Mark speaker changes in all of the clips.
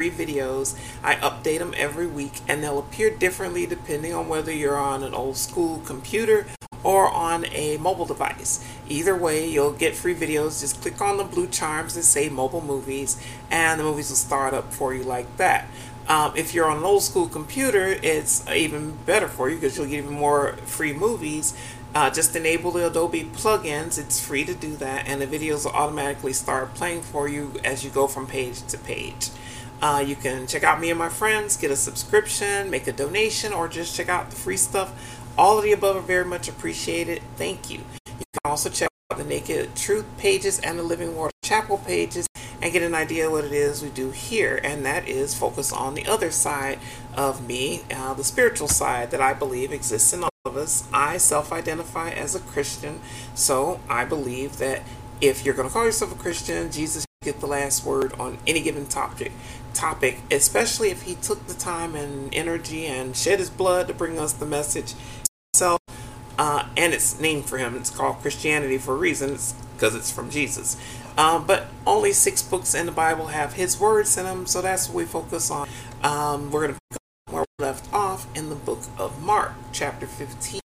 Speaker 1: free videos. I update them every week and they'll appear differently depending on whether you're on an old school computer or on a mobile device. Either way, you'll get free videos. Just click on the blue charms and say mobile movies and the movies will start up for you like that. Um, if you're on an old school computer, it's even better for you because you'll get even more free movies. Uh, just enable the Adobe plugins. It's free to do that, and the videos will automatically start playing for you as you go from page to page. Uh, you can check out me and my friends, get a subscription, make a donation, or just check out the free stuff. All of the above are very much appreciated. Thank you. You can also check out the Naked Truth pages and the Living Water Chapel pages and get an idea what it is we do here. And that is focus on the other side of me, uh, the spiritual side that I believe exists in all of us. I self identify as a Christian, so I believe that if you're going to call yourself a Christian, Jesus get the last word on any given topic topic especially if he took the time and energy and shed his blood to bring us the message himself uh, and it's named for him. It's called christianity for a reason. Because it's from jesus. Um, but only six books in the bible have his words in them so that's what we focus on. Um, we're going to pick up where we left off in the book of mark chapter 15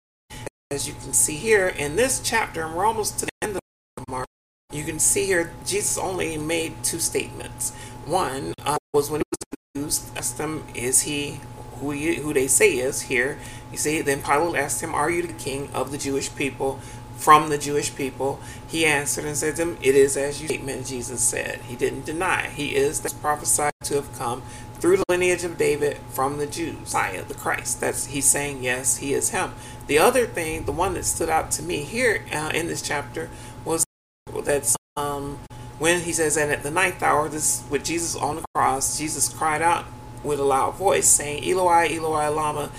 Speaker 1: as you can see here in this chapter and we're almost to the end of mark you can see here Jesus only made two statements. One uh, was when he was accused, asked them, "Is he who who they say is here?" You see, then Pilate asked him, "Are you the king of the Jewish people?" From the Jewish people, he answered and said to them, "It is as you statement." Jesus said. He didn't deny. He is that's prophesied to have come through the lineage of David from the Jews, Messiah, the Christ. That's he's saying yes, he is him. The other thing, the one that stood out to me here uh, in this chapter that's um, when he says, and at the ninth hour, this with Jesus on the cross, Jesus cried out with a loud voice, saying, Eloi, Eloi, lama.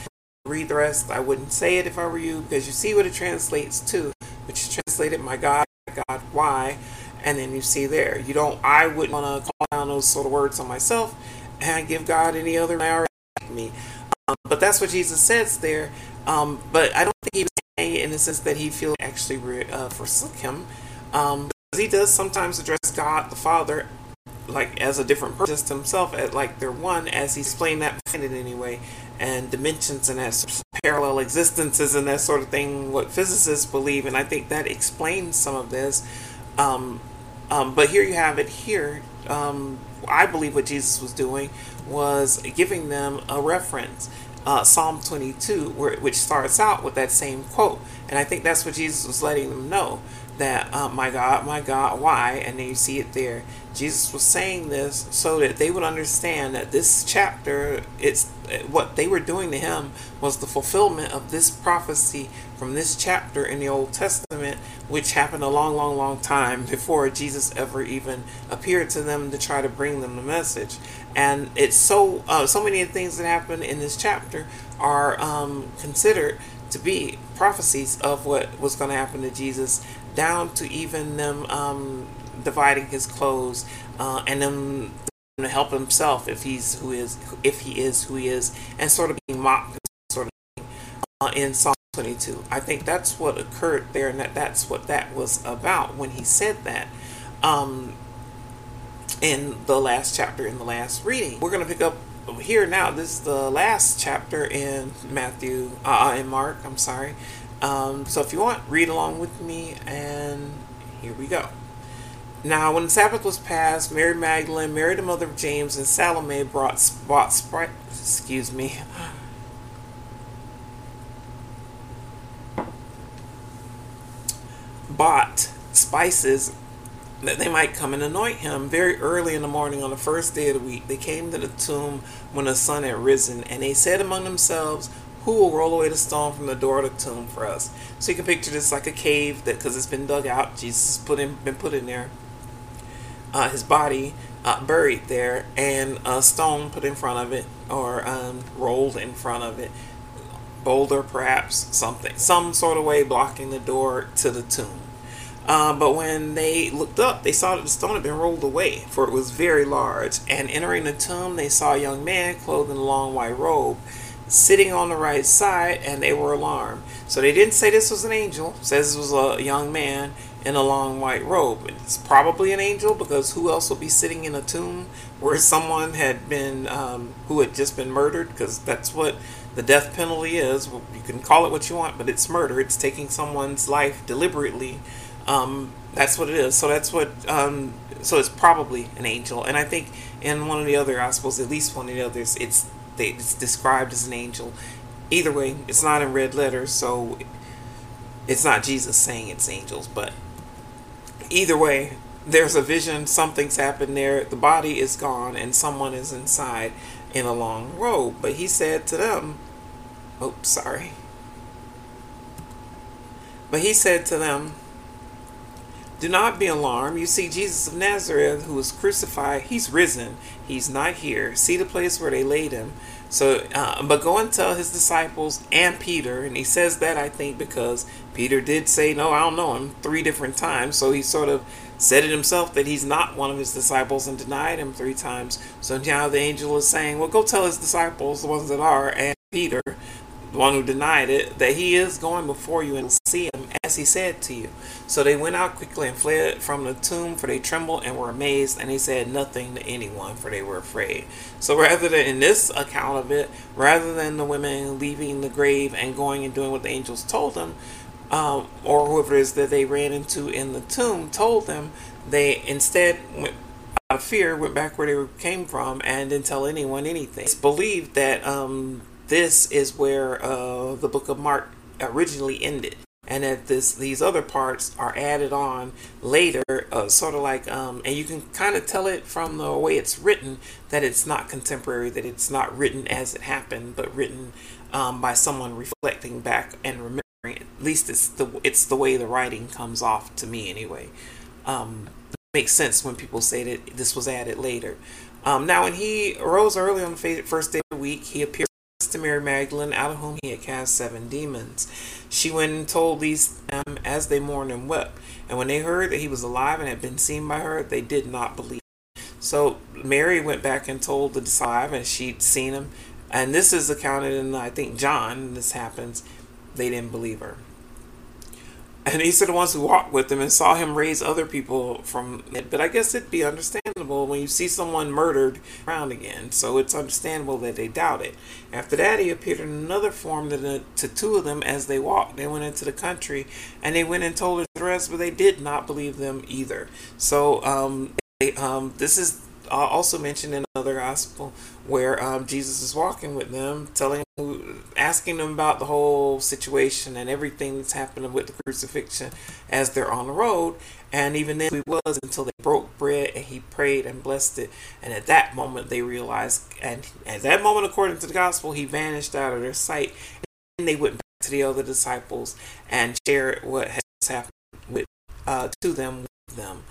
Speaker 1: Read the rest. I wouldn't say it if I were you, because you see what it translates to, which is translated, "My God, my God, why?" And then you see there, you don't. I wouldn't want to call down those sort of words on myself and give God any other me. Um, but that's what Jesus says there. Um, but I don't think he was saying it in the sense that he feels actually uh, forsook him. Um, he does sometimes address God the Father like as a different person just himself at like they're one as he's playing that it anyway and dimensions and that parallel existences and that sort of thing what physicists believe and I think that explains some of this. Um, um, but here you have it here. Um, I believe what Jesus was doing was giving them a reference uh, Psalm 22 where, which starts out with that same quote and I think that's what Jesus was letting them know that uh, my God, my God, why? And then you see it there. Jesus was saying this so that they would understand that this chapter, it's what they were doing to him was the fulfillment of this prophecy from this chapter in the Old Testament, which happened a long, long, long time before Jesus ever even appeared to them to try to bring them the message. And it's so, uh, so many things that happen in this chapter are um, considered to be prophecies of what was going to happen to Jesus down to even them um, dividing his clothes uh, and them to help himself if he's who is if he is who he is and sort of being mocked sort of thing, uh, in Psalm 22. I think that's what occurred there and that that's what that was about when he said that. Um, in the last chapter in the last reading. We're going to pick up here now. This is the last chapter in Matthew, uh, in Mark, I'm sorry. Um, so if you want, read along with me, and here we go. Now, when the Sabbath was passed, Mary Magdalene, Mary the mother of James, and Salome brought bought sprite. Excuse me. Bought spices that they might come and anoint him very early in the morning on the first day of the week. They came to the tomb when the sun had risen, and they said among themselves, who will roll away the stone from the door of the tomb for us? So you can picture this like a cave that, because it's been dug out, Jesus has put in, been put in there. Uh, his body uh, buried there, and a stone put in front of it, or um, rolled in front of it. Boulder, perhaps something, some sort of way blocking the door to the tomb. Uh, but when they looked up, they saw that the stone had been rolled away, for it was very large. And entering the tomb, they saw a young man clothed in a long white robe sitting on the right side and they were alarmed. So they didn't say this was an angel, says this was a young man in a long white robe. It's probably an angel because who else would be sitting in a tomb where someone had been, um, who had just been murdered? Because that's what the death penalty is. You can call it what you want, but it's murder. It's taking someone's life deliberately. Um, that's what it is. So that's what. Um, so it's probably an angel, and I think in one of the other gospels, at least one of the others, it's it's described as an angel. Either way, it's not in red letters, so it's not Jesus saying it's angels, but either way, there's a vision, something's happened there, the body is gone, and someone is inside in a long robe. But he said to them, Oops, sorry. But he said to them, Do not be alarmed. You see, Jesus of Nazareth, who was crucified, he's risen. He's not here. See the place where they laid him. So, uh, but go and tell his disciples and Peter, and he says that I think because Peter did say, No, I don't know him three different times. So he sort of said it himself that he's not one of his disciples and denied him three times. So now the angel is saying, Well, go tell his disciples, the ones that are, and Peter, the one who denied it, that he is going before you and see him as he said to you. So they went out quickly and fled from the tomb, for they trembled and were amazed, and they said nothing to anyone, for they were afraid. So rather than in this account of it, rather than the women leaving the grave and going and doing what the angels told them, um, or whoever it is that they ran into in the tomb told them, they instead went out of fear went back where they came from and didn't tell anyone anything. It's believed that um, this is where uh, the book of Mark originally ended, and that this these other parts are added on later, uh, sort of like, um, and you can kind of tell it from the way it's written that it's not contemporary, that it's not written as it happened, but written um, by someone reflecting back and remembering. At least it's the it's the way the writing comes off to me anyway. Um, makes sense when people say that this was added later. Um, now, when he arose early on the first day of the week, he appeared to Mary Magdalene, out of whom he had cast seven demons. She went and told these them as they mourned and wept. And when they heard that he was alive and had been seen by her, they did not believe. So Mary went back and told the disciples, and she'd seen him. And this is accounted in, I think, John. This happens. They didn't believe her. And these are the ones who walked with him and saw him raise other people from it. But I guess it'd be understandable when you see someone murdered around again. So it's understandable that they doubt it. After that, he appeared in another form to, the, to two of them as they walked. They went into the country and they went and told the rest, but they did not believe them either. So um, they, um, this is also mentioned in another gospel where um, Jesus is walking with them, telling, asking them about the whole situation and everything that's happening with the crucifixion as they're on the road. And even then, he was until they broke bread and he prayed and blessed it. And at that moment, they realized, and at that moment, according to the gospel, he vanished out of their sight. And they went back to the other disciples and shared what has happened with uh, to them with them.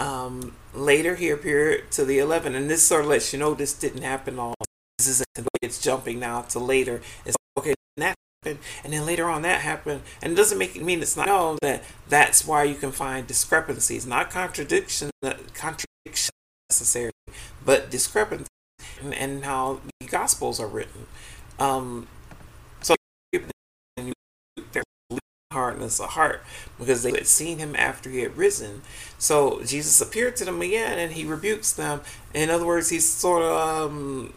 Speaker 1: Um, later, here appeared to the 11, and this sort of lets you know this didn't happen all. This is it's jumping now to later. It's okay, that happened, and then later on that happened, and it doesn't make it mean it's not no that that's why you can find discrepancies, not contradiction, contradiction necessary, but discrepancies and, in how the gospels are written. Um, so hardness of heart because they had seen him after he had risen. So Jesus appeared to them again and he rebukes them. In other words, he sort of um,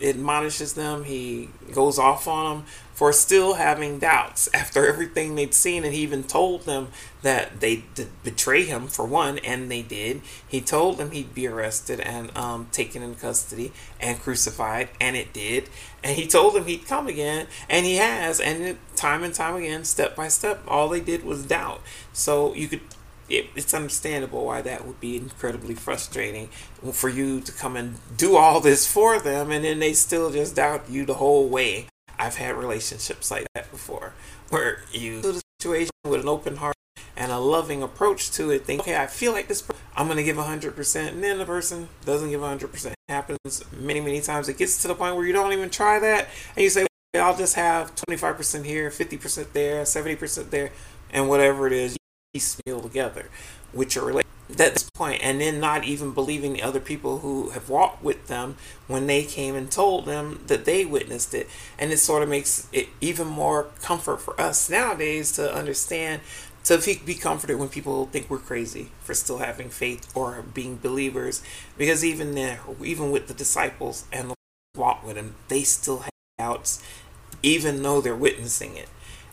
Speaker 1: admonishes them, he goes off on them for still having doubts after everything they'd seen. And he even told them that they did betray him for one, and they did. He told them he'd be arrested and um, taken in custody and crucified, and it did. And he told them he'd come again, and he has. And time and time again, step by step, all they did was doubt. So you could it, it's understandable why that would be incredibly frustrating for you to come and do all this for them and then they still just doubt you the whole way. I've had relationships like that before where you do the situation with an open heart and a loving approach to it, think, okay, I feel like this, I'm going to give 100%, and then the person doesn't give 100%. It happens many, many times. It gets to the point where you don't even try that, and you say, I'll just have 25% here, 50% there, 70% there, and whatever it is, you piecemeal together with your relationship at this point and then not even believing the other people who have walked with them when they came and told them that they witnessed it and it sort of makes it even more comfort for us nowadays to understand to be comforted when people think we're crazy for still having faith or being believers, because even there, even with the disciples and the walk with him, they still have doubts, even though they're witnessing it.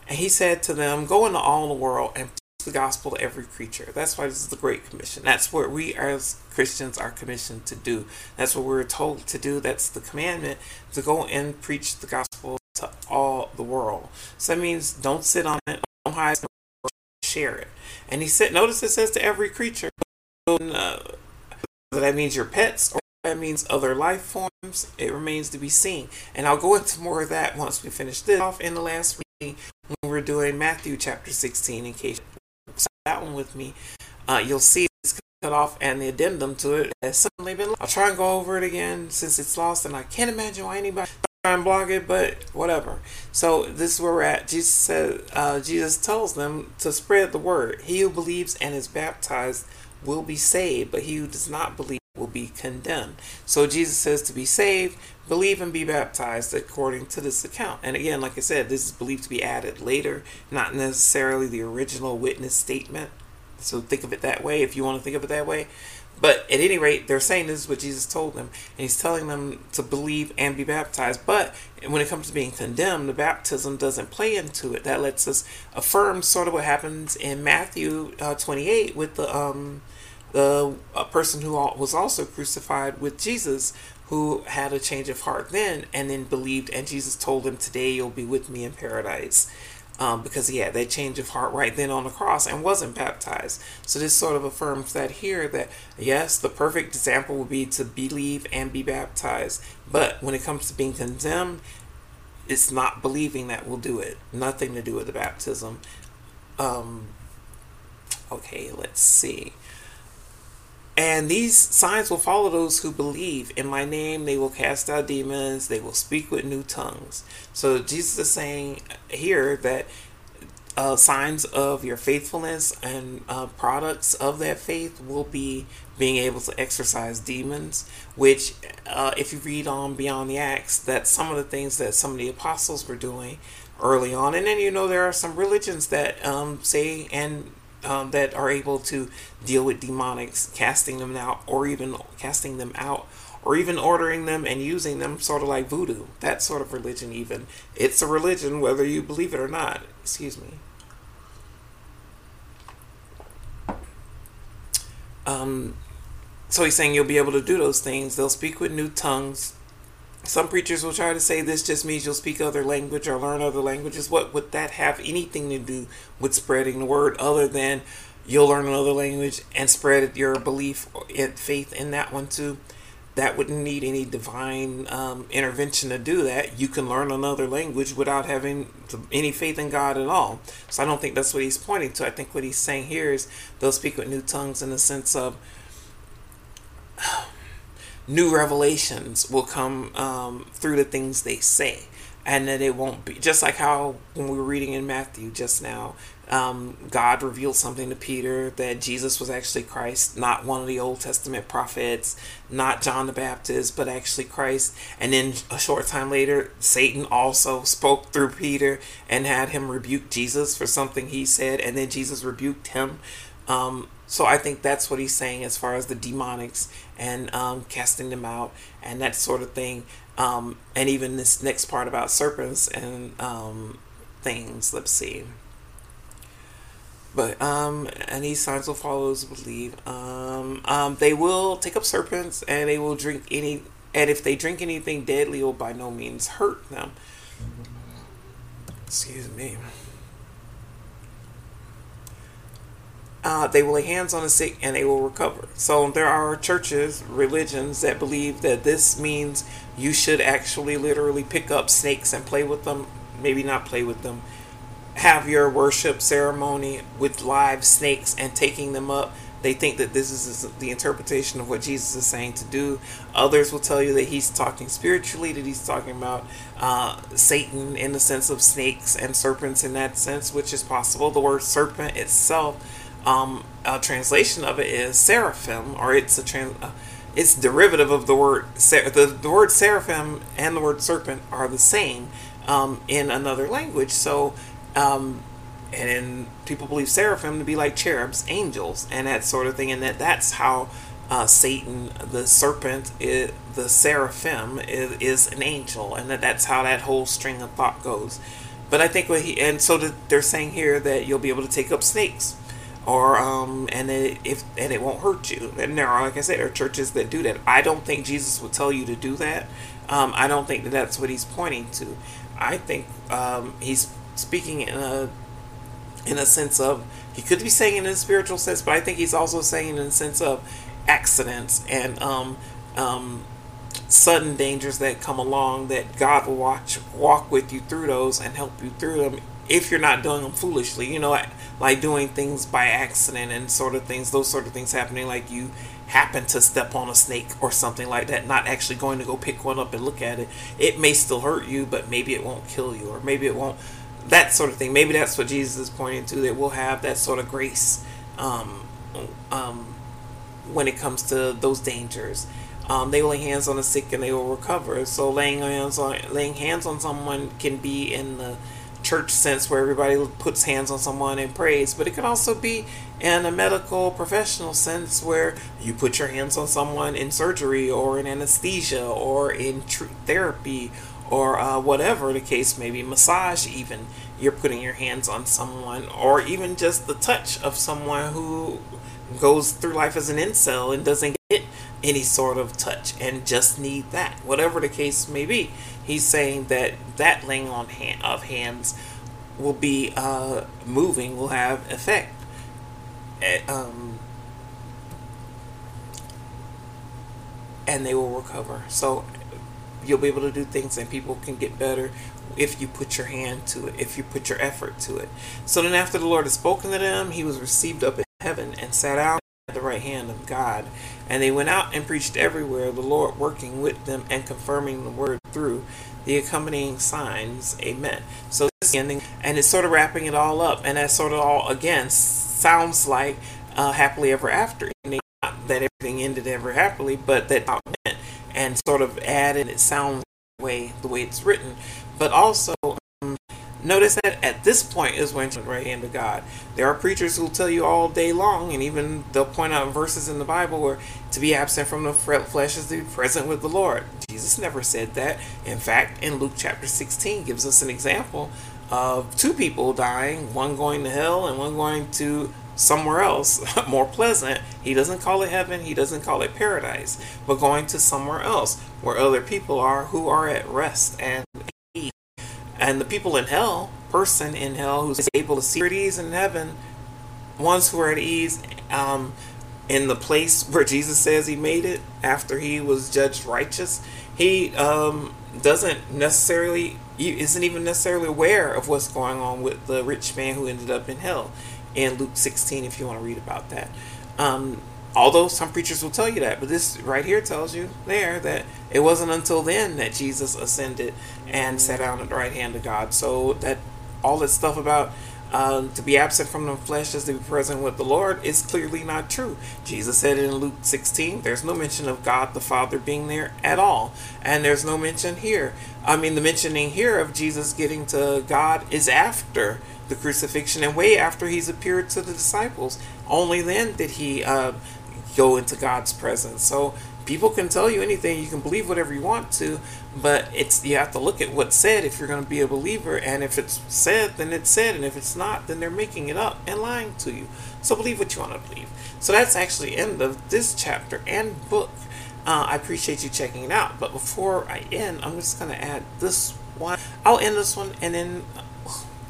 Speaker 1: And he said to them, Go into all the world and the gospel to every creature. That's why this is the Great Commission. That's what we as Christians are commissioned to do. That's what we're told to do. That's the commandment to go and preach the gospel to all the world. So that means don't sit on it, don't hide it, share it. And he said, notice it says to every creature. That means your pets or that means other life forms. It remains to be seen. And I'll go into more of that once we finish this off in the last reading when we're doing Matthew chapter 16. In case that one with me, uh, you'll see it's cut off and the addendum to it has suddenly been. I'll try and go over it again since it's lost, and I can't imagine why anybody try and block it, but whatever. So this is where we're at. Jesus said, uh, Jesus tells them to spread the word. He who believes and is baptized will be saved, but he who does not believe will be condemned. So Jesus says to be saved, believe and be baptized according to this account. And again, like I said, this is believed to be added later, not necessarily the original witness statement. So think of it that way if you want to think of it that way. But at any rate, they're saying this is what Jesus told them, and He's telling them to believe and be baptized. But when it comes to being condemned, the baptism doesn't play into it. That lets us affirm sort of what happens in Matthew uh, 28 with the um, the person who was also crucified with Jesus, who had a change of heart then, and then believed, and Jesus told him, "Today you'll be with me in paradise." um, because he had that change of heart right then on the cross and wasn't baptized. So this sort of affirms that here that yes, the perfect example would be to believe and be baptized. But when it comes to being condemned, it's not believing that will do it. Nothing to do with the baptism. Um, okay, let's see. And these signs will follow those who believe. In my name, they will cast out demons, they will speak with new tongues. So Jesus is saying here that uh, signs of your faithfulness and uh, products of that faith will be being able to exorcise demons, which, uh, if you read on Beyond the Acts, that some of the things that some of the apostles were doing early on. And then, you know, there are some religions that um, say and um, that are able to deal with demonics, casting them out, or even casting them out, or even ordering them and using them, sort of like voodoo. That sort of religion, even. It's a religion, whether you believe it or not. Excuse me. Um, so he's saying you'll be able to do those things. They'll speak with new tongues. Some preachers will try to say this just means you'll speak other language or learn other languages. What would that have anything to do with spreading the word other than you'll learn another language and spread your belief and faith in that one too? That wouldn't need any divine um, intervention to do that. You can learn another language without having any faith in God at all. So I don't think that's what he's pointing to. I think what he's saying here is they'll speak with new tongues in the sense of new revelations will come um, through the things they say. And that it won't be just like how when we were reading in matthew just now um, god revealed something to peter that jesus was actually christ not one of the old testament prophets not john the baptist but actually christ. And then a short time later satan also spoke through peter and had him rebuke jesus for something he said. And then jesus rebuked him um, so I think that's what he's saying as far as the demonics and um, casting them out and that sort of thing. Um, and even this next part about serpents and um, things. Let's see. But um, signs will follow believe. Um, um, they will take up serpents and they will drink any. And if they drink anything deadly, will by no means hurt them. Excuse me. Uh, they will lay hands on the sick and they will recover. So there are churches, religions that believe that this means you should actually literally pick up snakes and play with them. Maybe not play with them. Have your worship ceremony with live snakes and taking them up. They think that this is the interpretation of what Jesus is saying to do. Others will tell you that he's talking spiritually, that he's talking about uh, Satan in the sense of snakes and serpents in that sense, which is possible. The word serpent itself um, a translation of it is seraphim, or it's a trans, uh, it's derivative of the word the, the word seraphim and the word serpent are the same um, in another language. So um, and people believe seraphim to be like cherubs, angels, and that sort of thing, and that that's how uh, Satan, the serpent, the seraphim is, is an angel, and that that's how that whole string of thought goes. But I think what he and so they're saying here that you'll be able to take up snakes, or um, and it, if and it won't hurt you. And there are, like I said, there are churches that do that. I don't think Jesus would tell you to do that. Um, I don't think that that's what he's pointing to. I think um, he's speaking in a in a sense of he could be saying in a spiritual sense, but I think he's also saying in a sense of accidents and um, um, sudden dangers that come along that God will watch walk with you through those and help you through them if you're not doing them foolishly you know like doing things by accident and sort of things those sort of things happening like you happen to step on a snake or something like that not actually going to go pick one up and look at it it may still hurt you but maybe it won't kill you or maybe it won't that sort of thing maybe that's what jesus is pointing to that we'll have that sort of grace um, um, when it comes to those dangers um, they lay hands on the sick and they will recover. So laying hands on laying hands on someone can be in the church sense where everybody puts hands on someone and prays, but it can also be in a medical professional sense where you put your hands on someone in surgery or in anesthesia or in tr- therapy or uh, whatever the case may be, massage even. You're putting your hands on someone, or even just the touch of someone who goes through life as an incel and doesn't get any sort of touch and just need that, whatever the case may be. He's saying that that laying on hand, of hands will be uh, moving, will have effect. Eh, um, and they will recover. So you'll be able to do things and people can get better if you put your hand to it, if you put your effort to it. So then after the Lord had spoken to them, he was received up in heaven and sat down at the right hand of God. And they went out and preached everywhere, the Lord working with them and confirming the word through the accompanying signs. Amen. So this ending, and it's sort of wrapping it all up, and that sort of all again sounds like uh, happily ever after. Not that everything ended ever happily, but that and sort of added it sounds the way the way it's written, but also Notice that at this point is when the right hand of God. There are preachers who will tell you all day long, and even they'll point out verses in the Bible where to be absent from the flesh is to be present with the Lord. Jesus never said that. In fact, in Luke chapter 16 gives us an example of two people dying, one going to hell and one going to somewhere else more pleasant. He doesn't call it heaven, he doesn't call it paradise, but going to somewhere else where other people are who are at rest and and the people in hell, person in hell who's able to see at ease in heaven, ones who are at ease um, in the place where Jesus says he made it after he was judged righteous, he um, doesn't necessarily, isn't even necessarily aware of what's going on with the rich man who ended up in hell in Luke 16, if you want to read about that. Um, Although some preachers will tell you that, but this right here tells you there that it wasn't until then that Jesus ascended and sat down at the right hand of God. So that all that stuff about uh, to be absent from the flesh is to be present with the Lord is clearly not true. Jesus said it in Luke 16, there's no mention of God the Father being there at all. And there's no mention here. I mean, the mentioning here of Jesus getting to God is after the crucifixion and way after he's appeared to the disciples. Only then did he uh, go into God's presence. So people can tell you anything, you can believe whatever you want to, but it's you have to look at what's said if you're going to be a believer. And if it's said, then it's said, and if it's not, then they're making it up and lying to you. So believe what you want to believe. So that's actually end of this chapter and book. Uh, I appreciate you checking it out. But before I end, I'm just going to add this one. I'll end this one and then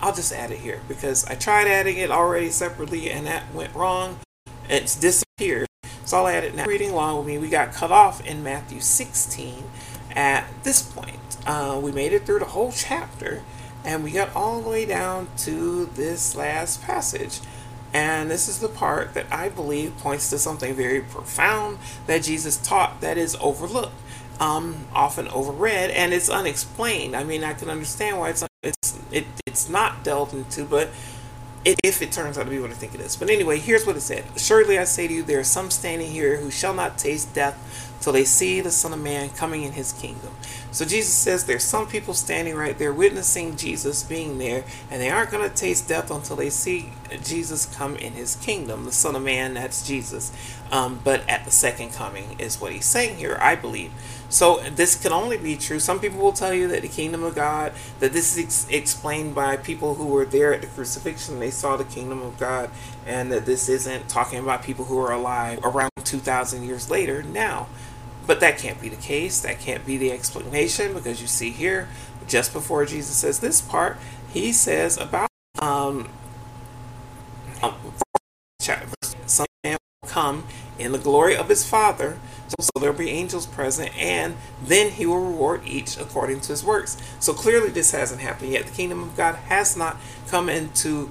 Speaker 1: I'll just add it here because I tried adding it already separately and that went wrong. It's disappeared. So I'll add it now. Reading along with me, we got cut off in Matthew 16 at this point. Uh, we made it through the whole chapter and we got all the way down to this last passage. And this is the part that I believe points to something very profound that Jesus taught that is overlooked, um, often overread, and it's unexplained. I mean, I can understand why it's it's it, it's not delved into, but if it turns out to be what I think it is. But anyway, here's what it said. Surely I say to you, there are some standing here who shall not taste death till they see the Son of Man coming in his kingdom. So Jesus says there's some people standing right there witnessing Jesus being there, and they aren't going to taste death until they see Jesus come in his kingdom. The Son of Man, that's Jesus. Um, but at the second coming is what he's saying here, I believe. So this can only be true. Some people will tell you that the kingdom of God, that this is ex- explained by people who were there at the crucifixion, they saw the kingdom of God, and that this isn't talking about people who are alive around 2,000 years later now. But that can't be the case. That can't be the explanation because you see here, just before Jesus says this part, he says about um, um some man come in the glory of his Father. So, so there'll be angels present, and then he will reward each according to his works. So clearly, this hasn't happened yet. The kingdom of God has not come into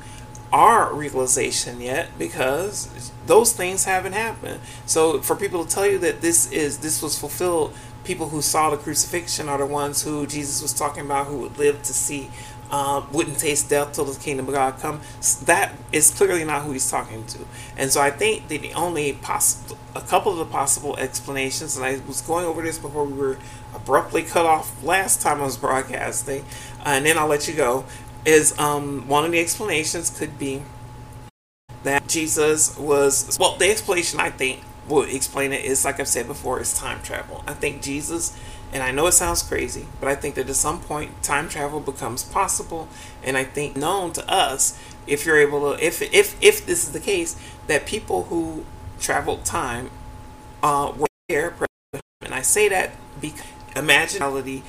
Speaker 1: our realization yet because those things haven't happened. So for people to tell you that this is this was fulfilled, people who saw the crucifixion are the ones who Jesus was talking about who would live to see uh, wouldn't taste death till the kingdom of God come. That is clearly not who he's talking to. And so I think that the only possible, a couple of the possible explanations, and I was going over this before we were abruptly cut off last time I was broadcasting, and then I'll let you go is um, one of the explanations could be that Jesus was well the explanation I think will explain it is like I've said before is time travel. I think Jesus and I know it sounds crazy, but I think that at some point time travel becomes possible. And I think known to us if you're able to if if if this is the case that people who traveled time uh were there and I say that because imaginality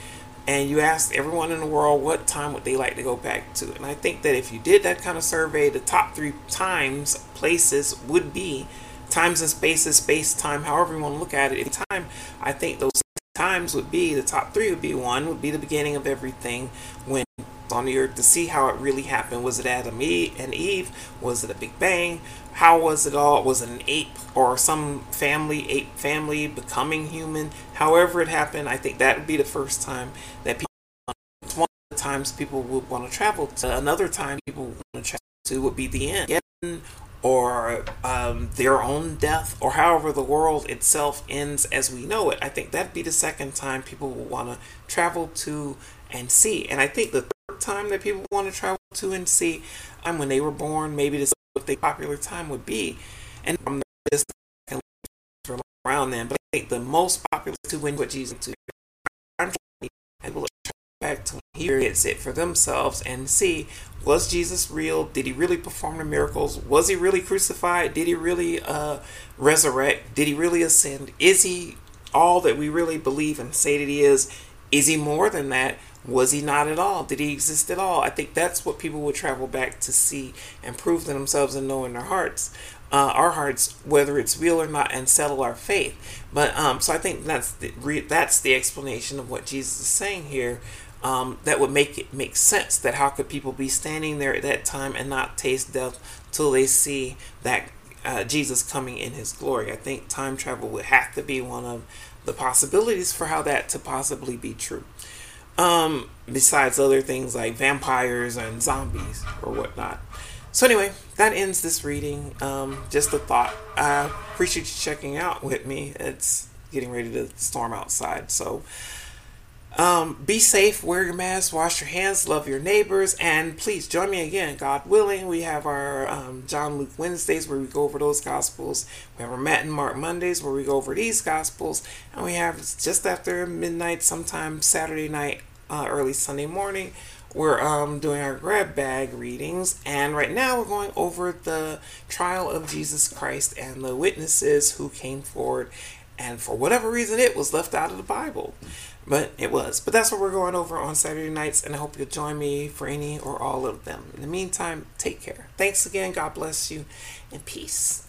Speaker 1: and you asked everyone in the world what time would they like to go back to. And i think that if you did that kind of survey the top three times places would be times and spaces space time however you want to look at it in time i think those times would be the top three would be one would be the beginning of everything when on the earth to see how it really happened. Was it Adam and Eve? Was it a Big Bang? How was it all? Was it an ape or some family, ape family becoming human? However it happened, I think that would be the first time that people, one of the times people would want to travel to. Another time people would want to travel to would be the end or um, their own death, or however the world itself ends as we know it. I think that'd be the second time people will want to travel to and see. And I think the third time that people want to travel to and see um, when they were born. Maybe this what the popular time would be, and from this around then. But I think the most popular to win what Jesus to and will back to here is it for themselves and see was Jesus real? Did he really perform the miracles? Was he really crucified? Did he really uh, resurrect? Did he really ascend? Is he all that we really believe and say that he is? Is he more than that? Was he not at all? Did he exist at all? I think that's what people would travel back to see and prove to themselves and know in their hearts, uh, our hearts, whether it's real or not, and settle our faith. But um, so I think that's the re- that's the explanation of what Jesus is saying here. Um, that would make it make sense that how could people be standing there at that time and not taste death till they see that uh, Jesus coming in His glory? I think time travel would have to be one of the possibilities for how that to possibly be true. Um, besides other things like vampires and zombies or whatnot. So anyway, that ends this reading. Um, just a thought. I appreciate you checking out with me. It's getting ready to storm outside, so um, be safe, wear your mask, wash your hands, love your neighbors, and please join me again, God willing. We have our um, John Luke Wednesdays where we go over those Gospels. We have our Matt and Mark Mondays where we go over these Gospels. And we have just after midnight, sometime Saturday night, uh, early Sunday morning, we're um, doing our grab bag readings. And right now we're going over the trial of Jesus Christ and the witnesses who came forward. And for whatever reason, it was left out of the Bible. But it was. But that's what we're going over on Saturday nights, and I hope you'll join me for any or all of them. In the meantime, take care. Thanks again. God bless you, and peace.